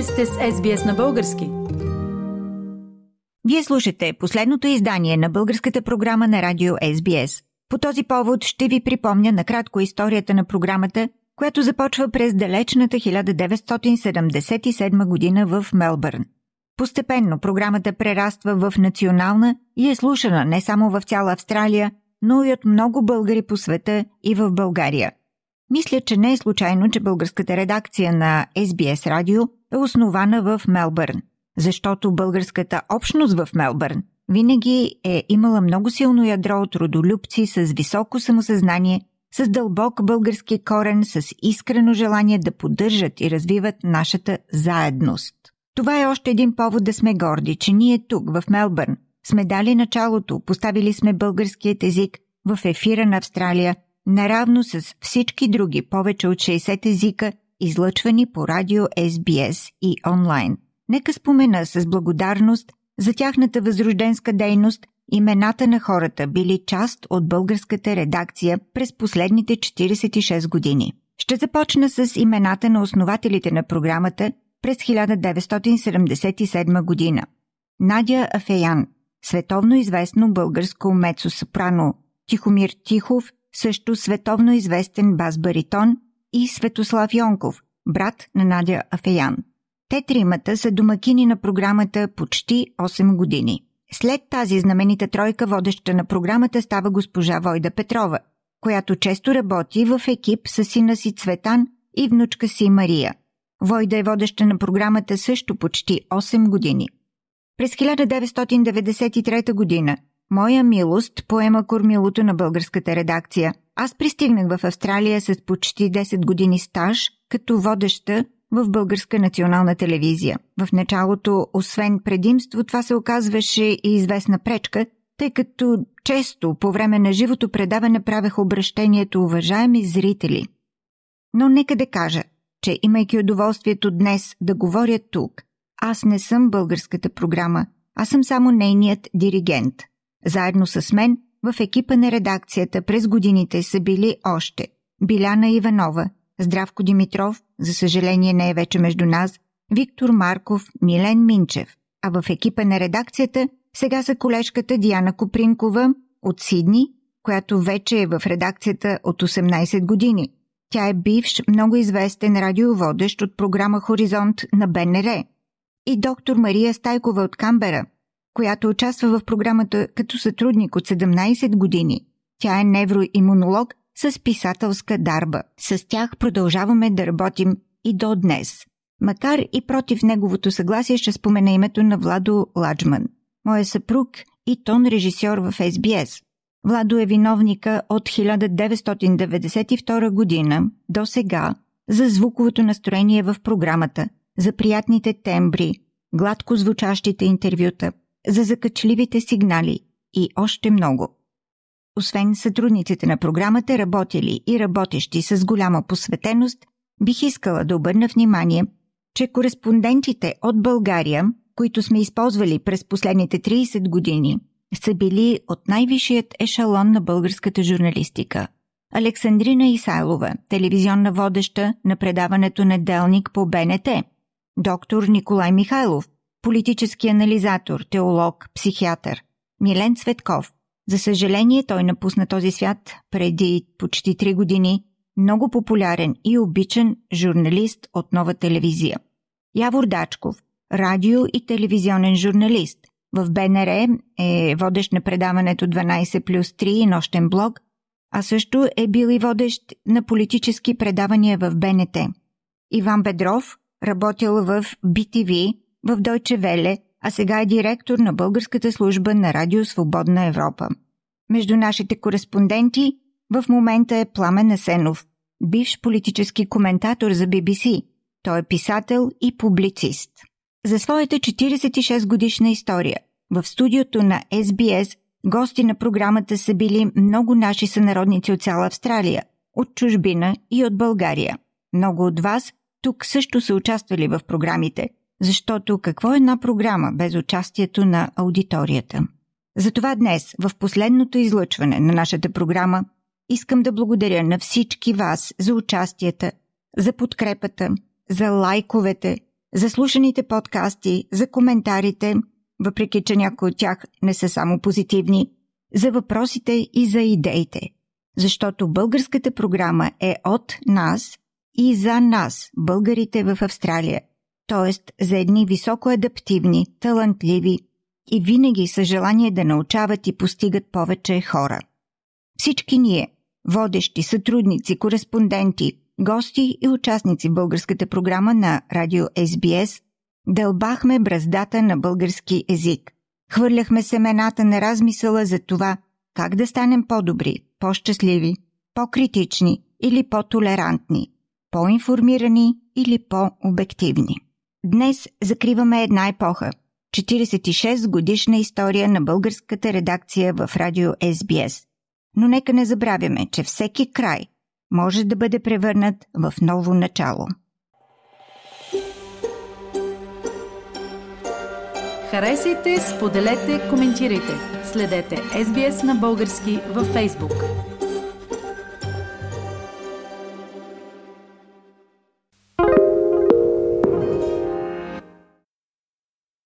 Вие сте с SBS на български. Вие слушате последното издание на българската програма на радио SBS. По този повод ще ви припомня накратко историята на програмата, която започва през далечната 1977 година в Мелбърн. Постепенно програмата прераства в национална и е слушана не само в цяла Австралия, но и от много българи по света и в България. Мисля, че не е случайно, че българската редакция на SBS Радио е основана в Мелбърн, защото българската общност в Мелбърн винаги е имала много силно ядро от родолюбци с високо самосъзнание, с дълбок български корен, с искрено желание да поддържат и развиват нашата заедност. Това е още един повод да сме горди, че ние тук, в Мелбърн, сме дали началото, поставили сме българският език в ефира на Австралия, наравно с всички други повече от 60 езика, излъчвани по радио SBS и онлайн. Нека спомена с благодарност за тяхната възрожденска дейност имената на хората били част от българската редакция през последните 46 години. Ще започна с имената на основателите на програмата през 1977 година. Надя Афеян, световно известно българско мецо-сопрано, Тихомир Тихов, също световно известен бас-баритон и Светослав Йонков, брат на Надя Афеян. Те тримата са домакини на програмата почти 8 години. След тази знаменита тройка водеща на програмата става госпожа Войда Петрова, която често работи в екип с сина си Цветан и внучка си Мария. Войда е водеща на програмата също почти 8 години. През 1993 година Моя милост поема кормилото на българската редакция. Аз пристигнах в Австралия с почти 10 години стаж, като водеща в Българска национална телевизия. В началото, освен предимство, това се оказваше и известна пречка, тъй като често по време на живото предаване правех обращението уважаеми зрители. Но нека да кажа, че имайки удоволствието днес да говоря тук, аз не съм българската програма, аз съм само нейният диригент. Заедно с мен в екипа на редакцията през годините са били още Биляна Иванова, Здравко Димитров, за съжаление не е вече между нас, Виктор Марков, Милен Минчев, а в екипа на редакцията сега са колежката Диана Копринкова от Сидни, която вече е в редакцията от 18 години. Тя е бивш, много известен радиоводещ от програма Хоризонт на БНР. И доктор Мария Стайкова от Камбера, която участва в програмата като сътрудник от 17 години. Тя е невроимунолог с писателска дарба. С тях продължаваме да работим и до днес. Макар и против неговото съгласие ще спомена името на Владо Ладжман, моя съпруг и тон режисьор в SBS. Владо е виновника от 1992 година до сега за звуковото настроение в програмата, за приятните тембри, гладко звучащите интервюта, за закачливите сигнали и още много. Освен сътрудниците на програмата, работили и работещи с голяма посветеност, бих искала да обърна внимание, че кореспондентите от България, които сме използвали през последните 30 години, са били от най-висшият ешалон на българската журналистика. Александрина Исайлова, телевизионна водеща на предаването Неделник по БНТ, доктор Николай Михайлов, политически анализатор, теолог, психиатър. Милен Цветков. За съжаление, той напусна този свят преди почти три години. Много популярен и обичан журналист от нова телевизия. Явор Дачков. Радио и телевизионен журналист. В БНР е водещ на предаването 12 плюс 3 и нощен блог, а също е бил и водещ на политически предавания в БНТ. Иван Бедров работил в BTV в Дойче Веле, а сега е директор на българската служба на Радио Свободна Европа. Между нашите кореспонденти в момента е Пламен Асенов, бивш политически коментатор за BBC. Той е писател и публицист. За своята 46 годишна история в студиото на SBS гости на програмата са били много наши сънародници от цяла Австралия, от чужбина и от България. Много от вас тук също са участвали в програмите – защото какво е една програма без участието на аудиторията? Затова днес, в последното излъчване на нашата програма, искам да благодаря на всички вас за участията, за подкрепата, за лайковете, за слушаните подкасти, за коментарите, въпреки че някои от тях не са само позитивни, за въпросите и за идеите. Защото българската програма е от нас и за нас, българите в Австралия, т.е. за едни високо адаптивни, талантливи и винаги са желание да научават и постигат повече хора. Всички ние, водещи, сътрудници, кореспонденти, гости и участници в българската програма на радио SBS, дълбахме браздата на български език. Хвърляхме семената на размисъла за това как да станем по-добри, по-щастливи, по-критични или по-толерантни, по-информирани или по-обективни. Днес закриваме една епоха – 46 годишна история на българската редакция в радио SBS. Но нека не забравяме, че всеки край може да бъде превърнат в ново начало. Харесайте, споделете, коментирайте. Следете SBS на български във Facebook.